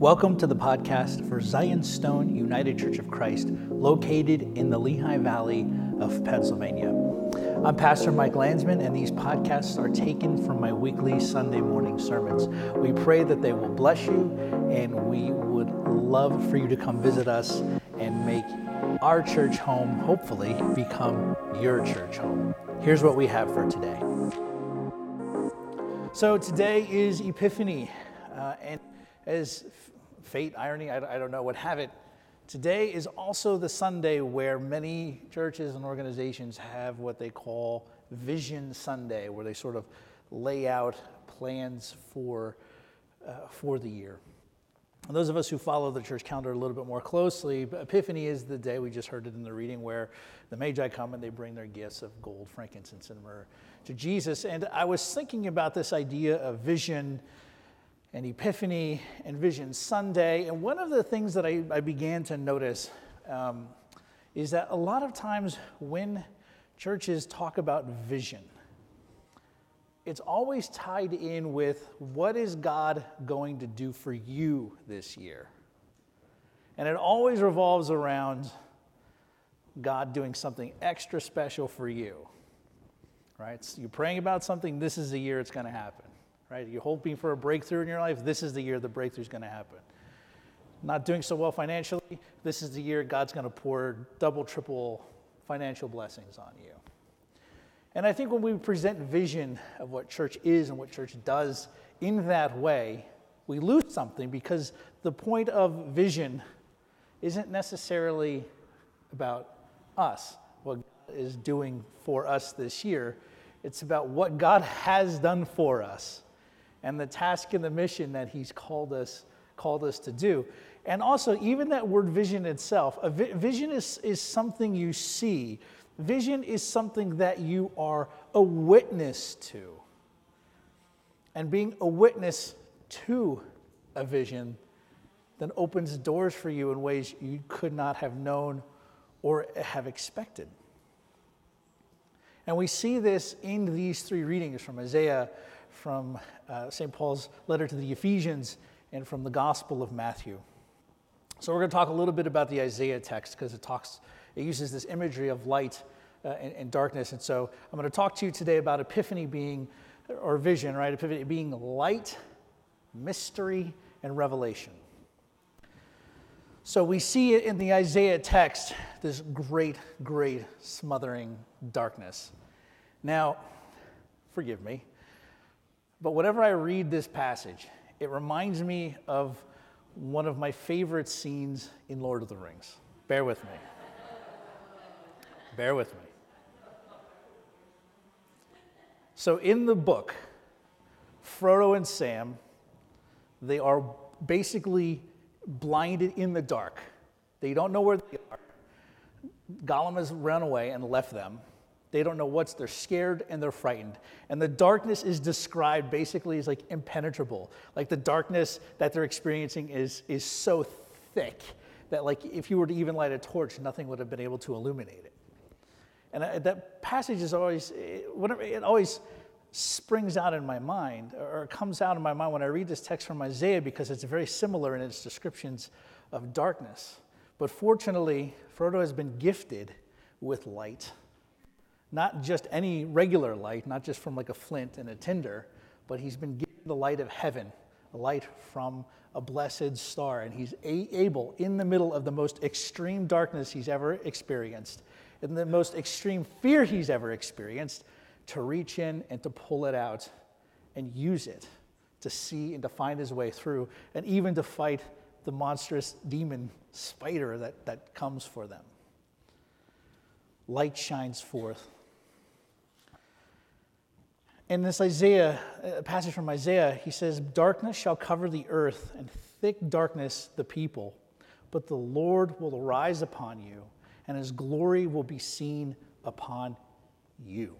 Welcome to the podcast for Zion Stone United Church of Christ, located in the Lehigh Valley of Pennsylvania. I'm Pastor Mike Landsman, and these podcasts are taken from my weekly Sunday morning sermons. We pray that they will bless you, and we would love for you to come visit us and make our church home, hopefully, become your church home. Here's what we have for today. So, today is Epiphany, uh, and as fate, irony, I, I don't know what have it. Today is also the Sunday where many churches and organizations have what they call Vision Sunday, where they sort of lay out plans for, uh, for the year. And those of us who follow the church calendar a little bit more closely, Epiphany is the day, we just heard it in the reading, where the Magi come and they bring their gifts of gold, frankincense, and myrrh to Jesus. And I was thinking about this idea of vision and Epiphany and Vision Sunday. And one of the things that I, I began to notice um, is that a lot of times when churches talk about vision, it's always tied in with what is God going to do for you this year? And it always revolves around God doing something extra special for you. Right? So you're praying about something, this is the year it's going to happen right? You're hoping for a breakthrough in your life, this is the year the breakthrough is going to happen. Not doing so well financially, this is the year God's going to pour double, triple financial blessings on you. And I think when we present vision of what church is and what church does in that way, we lose something because the point of vision isn't necessarily about us, what God is doing for us this year. It's about what God has done for us and the task and the mission that he's called us called us to do and also even that word vision itself a vi- vision is, is something you see vision is something that you are a witness to and being a witness to a vision then opens doors for you in ways you could not have known or have expected and we see this in these three readings from isaiah from uh, St. Paul's letter to the Ephesians and from the Gospel of Matthew. So we're going to talk a little bit about the Isaiah text because it talks, it uses this imagery of light uh, and, and, darkness. And so I'm going to talk to you today about Epiphany being, or vision, right? Epiphany being light, mystery, and revelation. So we see it in the Isaiah text, this great, great smothering darkness. Now, forgive me, but whenever I read this passage, it reminds me of one of my favorite scenes in Lord of the Rings. Bear with me. Bear with me. So, in the book, Frodo and Sam, they are basically blinded in the dark. They don't know where they are. Gollum has run away and left them. They don't know what's, they're scared and they're frightened. And the darkness is described basically as like impenetrable. Like the darkness that they're experiencing is, is so thick that like if you were to even light a torch, nothing would have been able to illuminate it. And I, that passage is always, whatever, it always springs out in my mind or comes out in my mind when I read this text from Isaiah because it's very similar in its descriptions of darkness. But fortunately, Frodo has been gifted with light not just any regular light, not just from like a flint and a tinder, but he's been given the light of heaven, a light from a blessed star. And he's a- able, in the middle of the most extreme darkness he's ever experienced, in the most extreme fear he's ever experienced, to reach in and to pull it out and use it to see and to find his way through, and even to fight the monstrous demon spider that, that comes for them. Light shines forth in this Isaiah passage from Isaiah, he says, Darkness shall cover the earth, and thick darkness the people. But the Lord will arise upon you, and his glory will be seen upon you.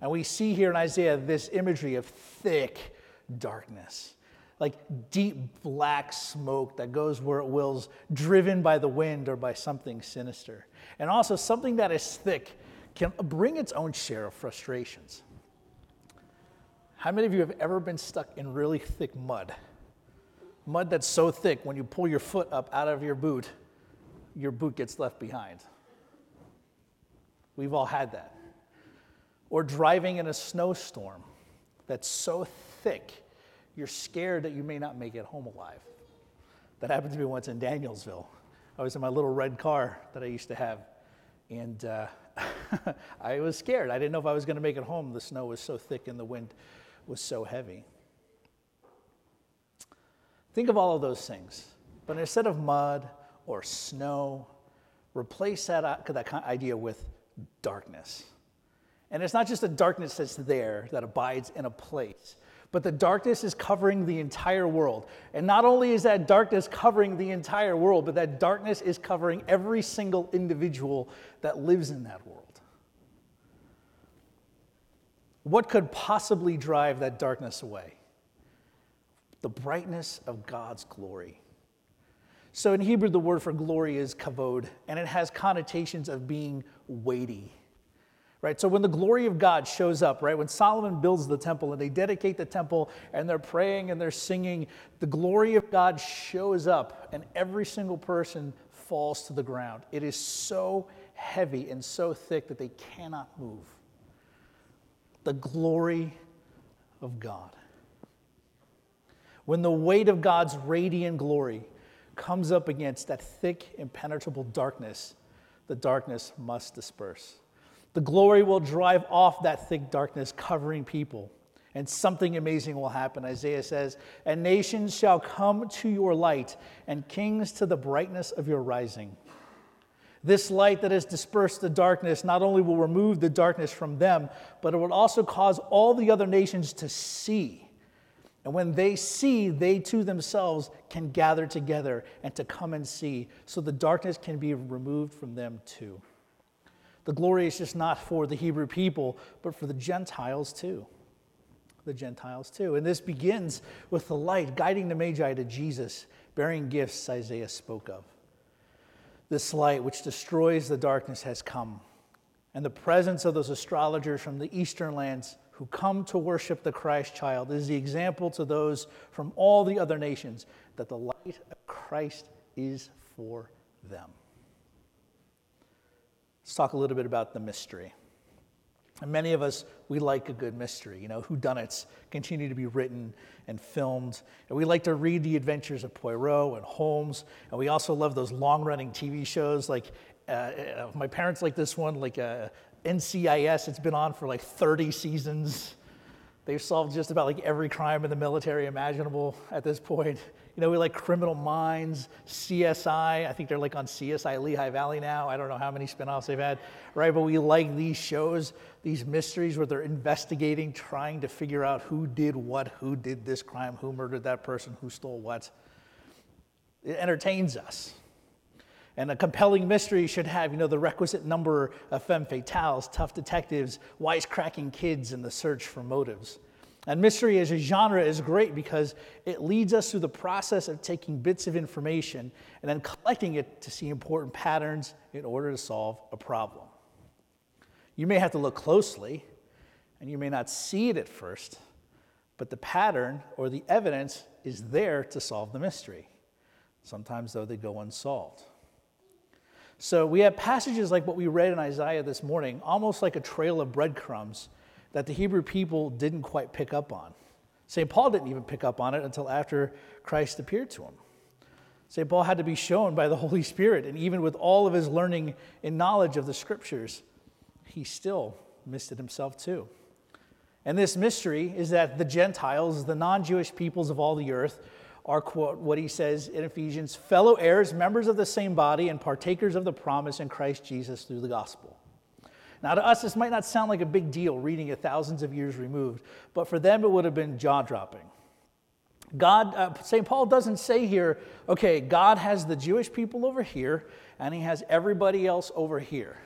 And we see here in Isaiah this imagery of thick darkness, like deep black smoke that goes where it wills, driven by the wind or by something sinister. And also something that is thick can bring its own share of frustrations. How many of you have ever been stuck in really thick mud? Mud that's so thick when you pull your foot up out of your boot, your boot gets left behind. We've all had that. Or driving in a snowstorm that's so thick, you're scared that you may not make it home alive. That happened to me once in Danielsville. I was in my little red car that I used to have, and uh, I was scared. I didn't know if I was going to make it home. The snow was so thick and the wind was so heavy. Think of all of those things, but instead of mud or snow, replace that, uh, that idea with darkness. And it's not just a darkness that's there, that abides in a place, but the darkness is covering the entire world. And not only is that darkness covering the entire world, but that darkness is covering every single individual that lives in that world. What could possibly drive that darkness away? The brightness of God's glory. So in Hebrew, the word for glory is kavod, and it has connotations of being weighty right? So when the glory of God shows up, right, when Solomon builds the temple and they dedicate the temple and they're praying and they're singing, the glory of God shows up and every single person falls to the ground. It is so heavy and so thick that they cannot move. The glory of God. When the weight of God's radiant glory comes up against that thick, impenetrable darkness, the darkness must disperse. The glory will drive off that thick darkness covering people, and something amazing will happen. Isaiah says, And nations shall come to your light, and kings to the brightness of your rising. This light that has dispersed the darkness not only will remove the darkness from them, but it will also cause all the other nations to see. And when they see, they too themselves can gather together and to come and see, so the darkness can be removed from them too. The glory is just not for the Hebrew people, but for the Gentiles too. The Gentiles too. And this begins with the light guiding the Magi to Jesus, bearing gifts Isaiah spoke of. This light, which destroys the darkness, has come. And the presence of those astrologers from the eastern lands who come to worship the Christ child is the example to those from all the other nations that the light of Christ is for them. Let's talk a little bit about the mystery. And many of us, we like a good mystery. You know, whodunits continue to be written and filmed. And we like to read the adventures of Poirot and Holmes. And we also love those long running TV shows. Like, uh, uh, my parents like this one, like uh, NCIS. It's been on for like 30 seasons. They've solved just about like every crime in the military imaginable at this point. You know, we like Criminal Minds, CSI. I think they're like on CSI Lehigh Valley now. I don't know how many spinoffs they've had, right? But we like these shows, these mysteries where they're investigating, trying to figure out who did what, who did this crime, who murdered that person, who stole what. It entertains us. And a compelling mystery should have, you know, the requisite number of femme fatales, tough detectives, wisecracking kids in the search for motives. And mystery as a genre is great because it leads us through the process of taking bits of information and then collecting it to see important patterns in order to solve a problem. You may have to look closely and you may not see it at first, but the pattern or the evidence is there to solve the mystery. Sometimes, though, they go unsolved. So we have passages like what we read in Isaiah this morning, almost like a trail of breadcrumbs that the Hebrew people didn't quite pick up on. St. Paul didn't even pick up on it until after Christ appeared to him. St. Paul had to be shown by the Holy Spirit, and even with all of his learning and knowledge of the scriptures, he still missed it himself too. And this mystery is that the Gentiles, the non Jewish peoples of all the earth, are, quote, what he says in Ephesians, fellow heirs, members of the same body, and partakers of the promise in Christ Jesus through the gospel. Now, to us, this might not sound like a big deal reading it thousands of years removed, but for them, it would have been jaw dropping. God, uh, St. Paul doesn't say here, okay, God has the Jewish people over here, and he has everybody else over here.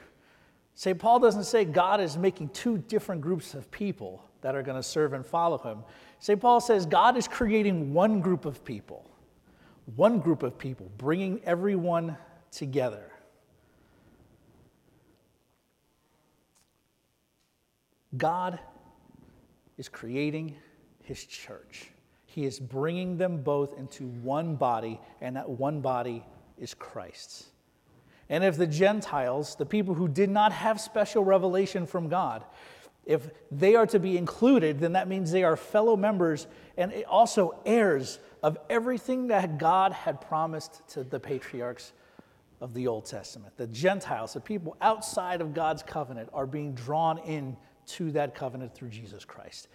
St. Paul doesn't say God is making two different groups of people that are going to serve and follow him. St. Paul says God is creating one group of people, one group of people, bringing everyone together. God is creating his church. He is bringing them both into one body, and that one body is Christ's. And if the Gentiles, the people who did not have special revelation from God, if they are to be included, then that means they are fellow members and also heirs of everything that God had promised to the patriarchs of the Old Testament. The Gentiles, the people outside of God's covenant, are being drawn in to that covenant through Jesus Christ.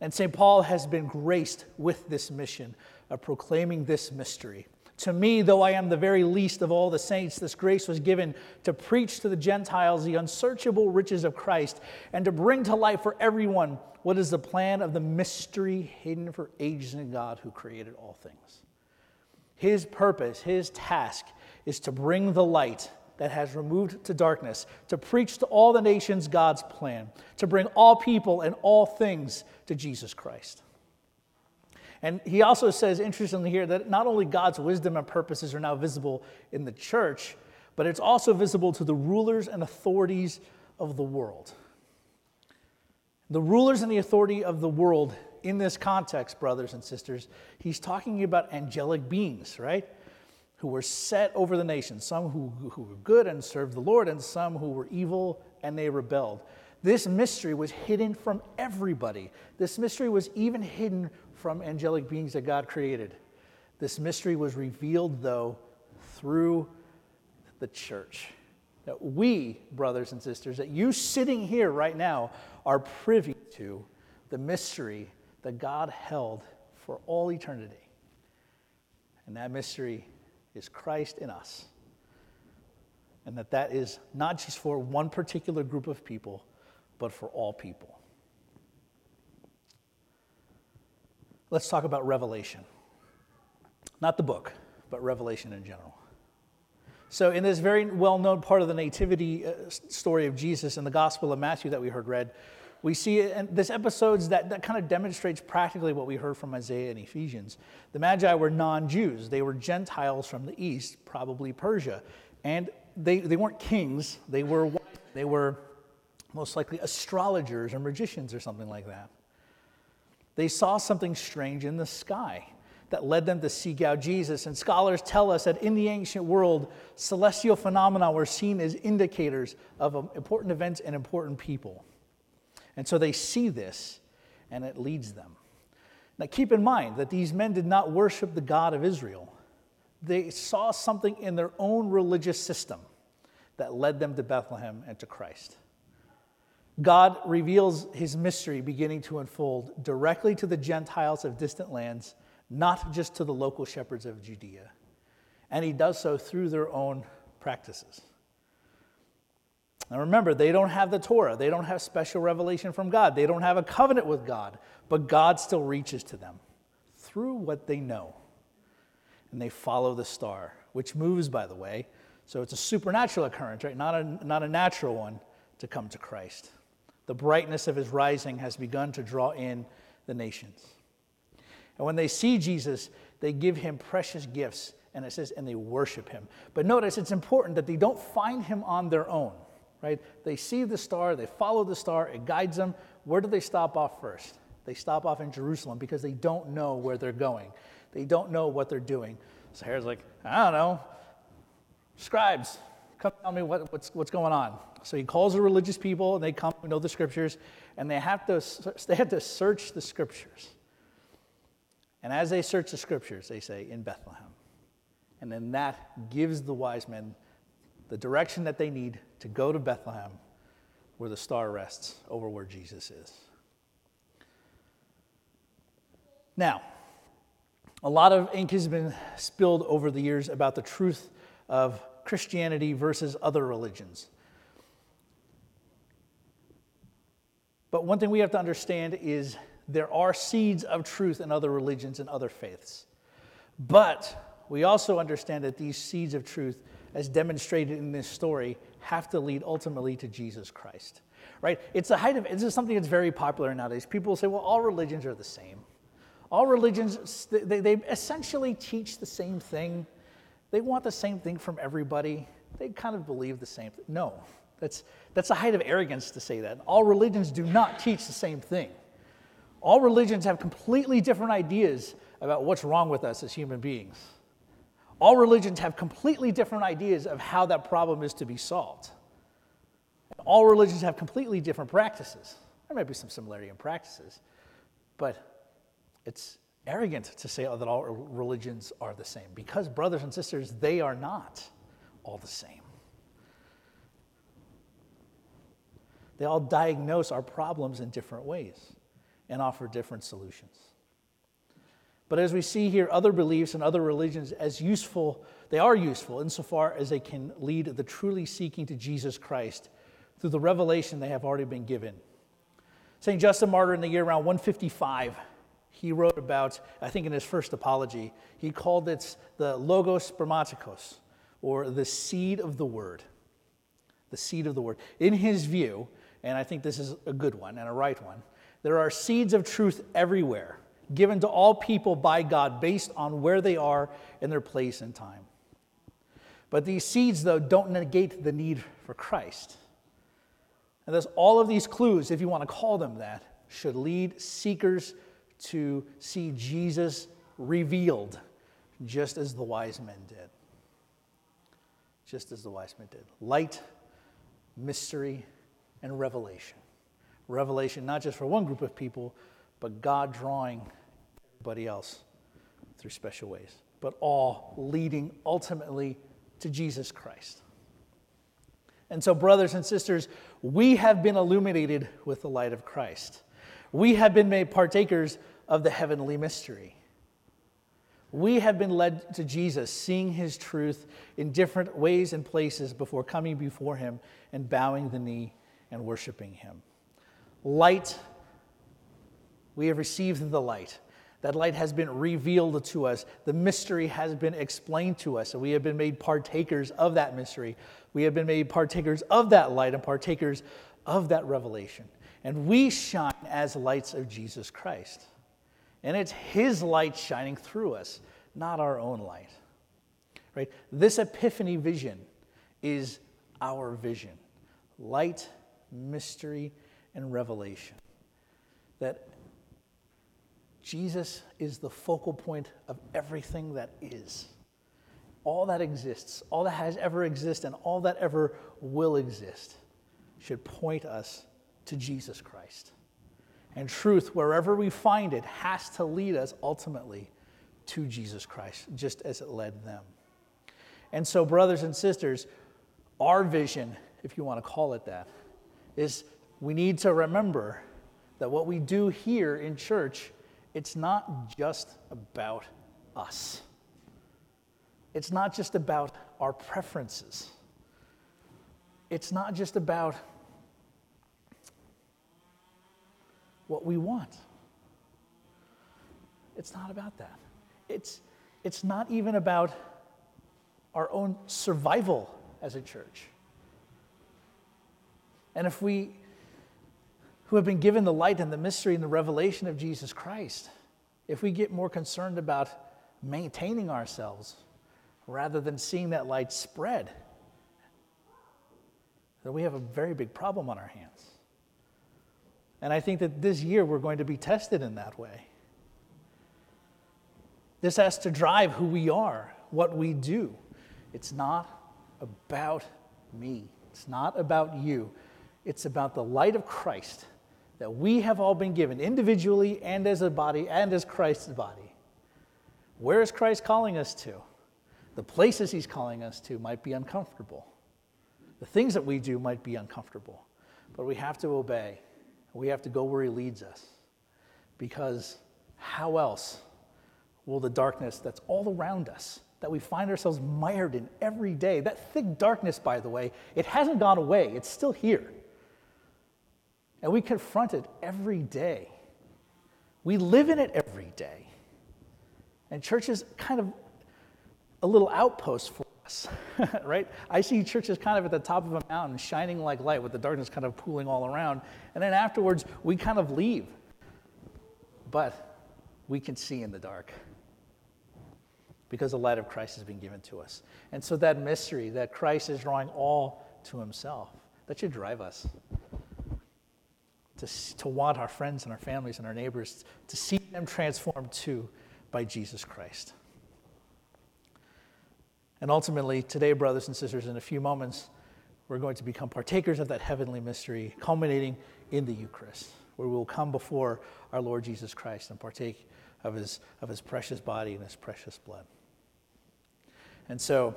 And St. Paul has been graced with this mission of proclaiming this mystery. To me, though I am the very least of all the saints, this grace was given to preach to the Gentiles the unsearchable riches of Christ and to bring to light for everyone what is the plan of the mystery hidden for ages in God who created all things. His purpose, his task, is to bring the light that has removed to darkness, to preach to all the nations God's plan, to bring all people and all things to Jesus Christ. And he also says, interestingly, here that not only God's wisdom and purposes are now visible in the church, but it's also visible to the rulers and authorities of the world. The rulers and the authority of the world in this context, brothers and sisters, he's talking about angelic beings, right? Who were set over the nations, some who, who were good and served the Lord, and some who were evil and they rebelled. This mystery was hidden from everybody. This mystery was even hidden from angelic beings that God created. This mystery was revealed, though, through the church. That we, brothers and sisters, that you sitting here right now are privy to the mystery that God held for all eternity. And that mystery is Christ in us. And that that is not just for one particular group of people, but for all people. Let's talk about Revelation. Not the book, but Revelation in general. So, in this very well known part of the nativity uh, story of Jesus in the Gospel of Matthew that we heard read, we see and this episodes that, that kind of demonstrates practically what we heard from Isaiah and Ephesians. The Magi were non Jews, they were Gentiles from the east, probably Persia. And they, they weren't kings, they were, they were most likely astrologers or magicians or something like that. They saw something strange in the sky that led them to seek out Jesus. And scholars tell us that in the ancient world, celestial phenomena were seen as indicators of important events and important people. And so they see this, and it leads them. Now, keep in mind that these men did not worship the God of Israel. They saw something in their own religious system that led them to Bethlehem and to Christ. God reveals his mystery beginning to unfold directly to the Gentiles of distant lands, not just to the local shepherds of Judea. And he does so through their own practices. Now remember, they don't have the Torah, they don't have special revelation from God, they don't have a covenant with God, but God still reaches to them through what they know. And they follow the star, which moves, by the way. So it's a supernatural occurrence, right? Not a, not a natural one to come to Christ the brightness of his rising has begun to draw in the nations. And when they see Jesus, they give him precious gifts, and it says, and they worship him. But notice it's important that they don't find him on their own, right? They see the star, they follow the star, it guides them. Where do they stop off first? They stop off in Jerusalem because they don't know where they're going. They don't know what they're doing. So Herod's like, I don't know. Scribes, come tell me what, what's, what's going on. So he calls the religious people, and they come know the scriptures, and they have to, they have to search the scriptures. And as they search the scriptures, they say, in Bethlehem. And then that gives the wise men the direction that they need to go to Bethlehem, where the star rests over where Jesus is. Now, a lot of ink has been spilled over the years about the truth of Christianity versus other religions. But one thing we have to understand is there are seeds of truth in other religions and other faiths. But we also understand that these seeds of truth, as demonstrated in this story, have to lead ultimately to Jesus Christ. Right? It's the height of this is something that's very popular nowadays. People say, well, all religions are the same. All religions, they, they essentially teach the same thing. They want the same thing from everybody. They kind of believe the same thing. No, that's, that's the height of arrogance to say that. All religions do not teach the same thing. All religions have completely different ideas about what's wrong with us as human beings. All religions have completely different ideas of how that problem is to be solved. All religions have completely different practices. There might be some similarity in practices, but it's arrogant to say that all religions are the same because, brothers and sisters, they are not all the same. They all diagnose our problems in different ways and offer different solutions. But as we see here, other beliefs and other religions, as useful, they are useful insofar as they can lead the truly seeking to Jesus Christ through the revelation they have already been given. St. Justin Martyr in the year around 155, he wrote about, I think in his first apology, he called it the Logos spermatikos, or the seed of the word. The seed of the word. In his view, and I think this is a good one and a right one. There are seeds of truth everywhere, given to all people by God based on where they are in their place and time. But these seeds, though, don't negate the need for Christ. And thus, all of these clues, if you want to call them that, should lead seekers to see Jesus revealed, just as the wise men did. Just as the wise men did. Light, mystery, and revelation. Revelation, not just for one group of people, but God drawing everybody else through special ways, but all leading ultimately to Jesus Christ. And so, brothers and sisters, we have been illuminated with the light of Christ. We have been made partakers of the heavenly mystery. We have been led to Jesus, seeing his truth in different ways and places before coming before him and bowing the knee and worshiping Him. Light, we have received the light. That light has been revealed to us. The mystery has been explained to us, and we have been made partakers of that mystery. We have been made partakers of that light and partakers of that revelation. And we shine as lights of Jesus Christ. And it's His light shining through us, not our own light. Right? This epiphany vision is our vision. Light mystery, and revelation. That Jesus is the focal point of everything that is. All that exists, all that has ever existed, and all that ever will exist should point us to Jesus Christ. And truth, wherever we find it, has to lead us ultimately to Jesus Christ, just as it led them. And so, brothers and sisters, our vision, if you want to call it that, is we need to remember that what we do here in church, it's not just about us. It's not just about our preferences. It's not just about what we want. It's not about that. It's, it's not even about our own survival as a church. And if we who have been given the light and the mystery and the revelation of Jesus Christ, if we get more concerned about maintaining ourselves rather than seeing that light spread, then we have a very big problem on our hands. And I think that this year we're going to be tested in that way. This has to drive who we are, what we do. It's not about me, it's not about you. It's about the light of Christ that we have all been given individually and as a body and as Christ's body. Where is Christ calling us to? The places he's calling us to might be uncomfortable. The things that we do might be uncomfortable, but we have to obey. We have to go where he leads us. Because how else will the darkness that's all around us, that we find ourselves mired in every day, that thick darkness, by the way, it hasn't gone away, it's still here. And we confront it every day. We live in it every day. And church is kind of a little outpost for us, right? I see churches kind of at the top of a mountain, shining like light, with the darkness kind of pooling all around. And then afterwards, we kind of leave. But we can see in the dark because the light of Christ has been given to us. And so that mystery that Christ is drawing all to himself, that should drive us to, to want our friends and our families and our neighbors to see them transformed too by Jesus Christ. And ultimately, today, brothers and sisters, in a few moments, we're going to become partakers of that heavenly mystery, culminating in the Eucharist, where we will come before our Lord Jesus Christ and partake of his, of his precious body and his precious blood. And so,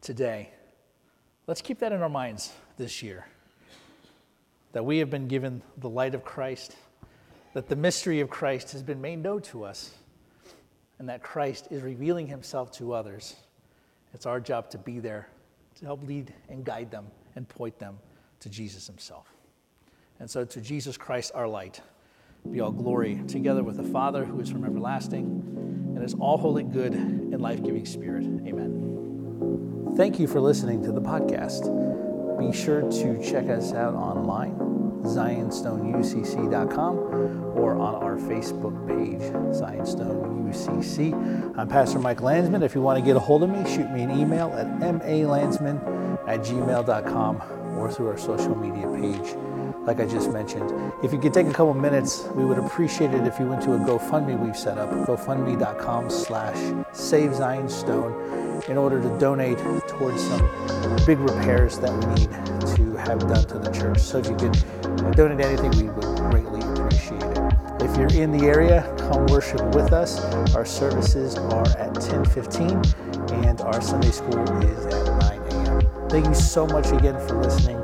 today, let's keep that in our minds this year that we have been given the light of Christ, that the mystery of Christ has been made known to us, and that Christ is revealing himself to others. It's our job to be there to help lead and guide them and point them to Jesus himself. And so, to Jesus Christ, our light, be all glory, together with the Father who is from everlasting, and is all holy, good, and life giving Spirit. Amen. Thank you for listening to the podcast. Be sure to check us out online, zionstoneucc.com, or on our Facebook page, Zionstone UCC. I'm Pastor Mike Landsman. If you want to get a hold of me, shoot me an email at malandsman at gmail.com or through our social media page like I just mentioned. If you could take a couple minutes, we would appreciate it if you went to a GoFundMe we've set up, gofundme.com slash save Zionstone, in order to donate towards some big repairs that we need to have done to the church. So if you could donate anything, we would greatly appreciate it. If you're in the area, come worship with us. Our services are at 10:15 and our Sunday school is at 9 a.m. Thank you so much again for listening.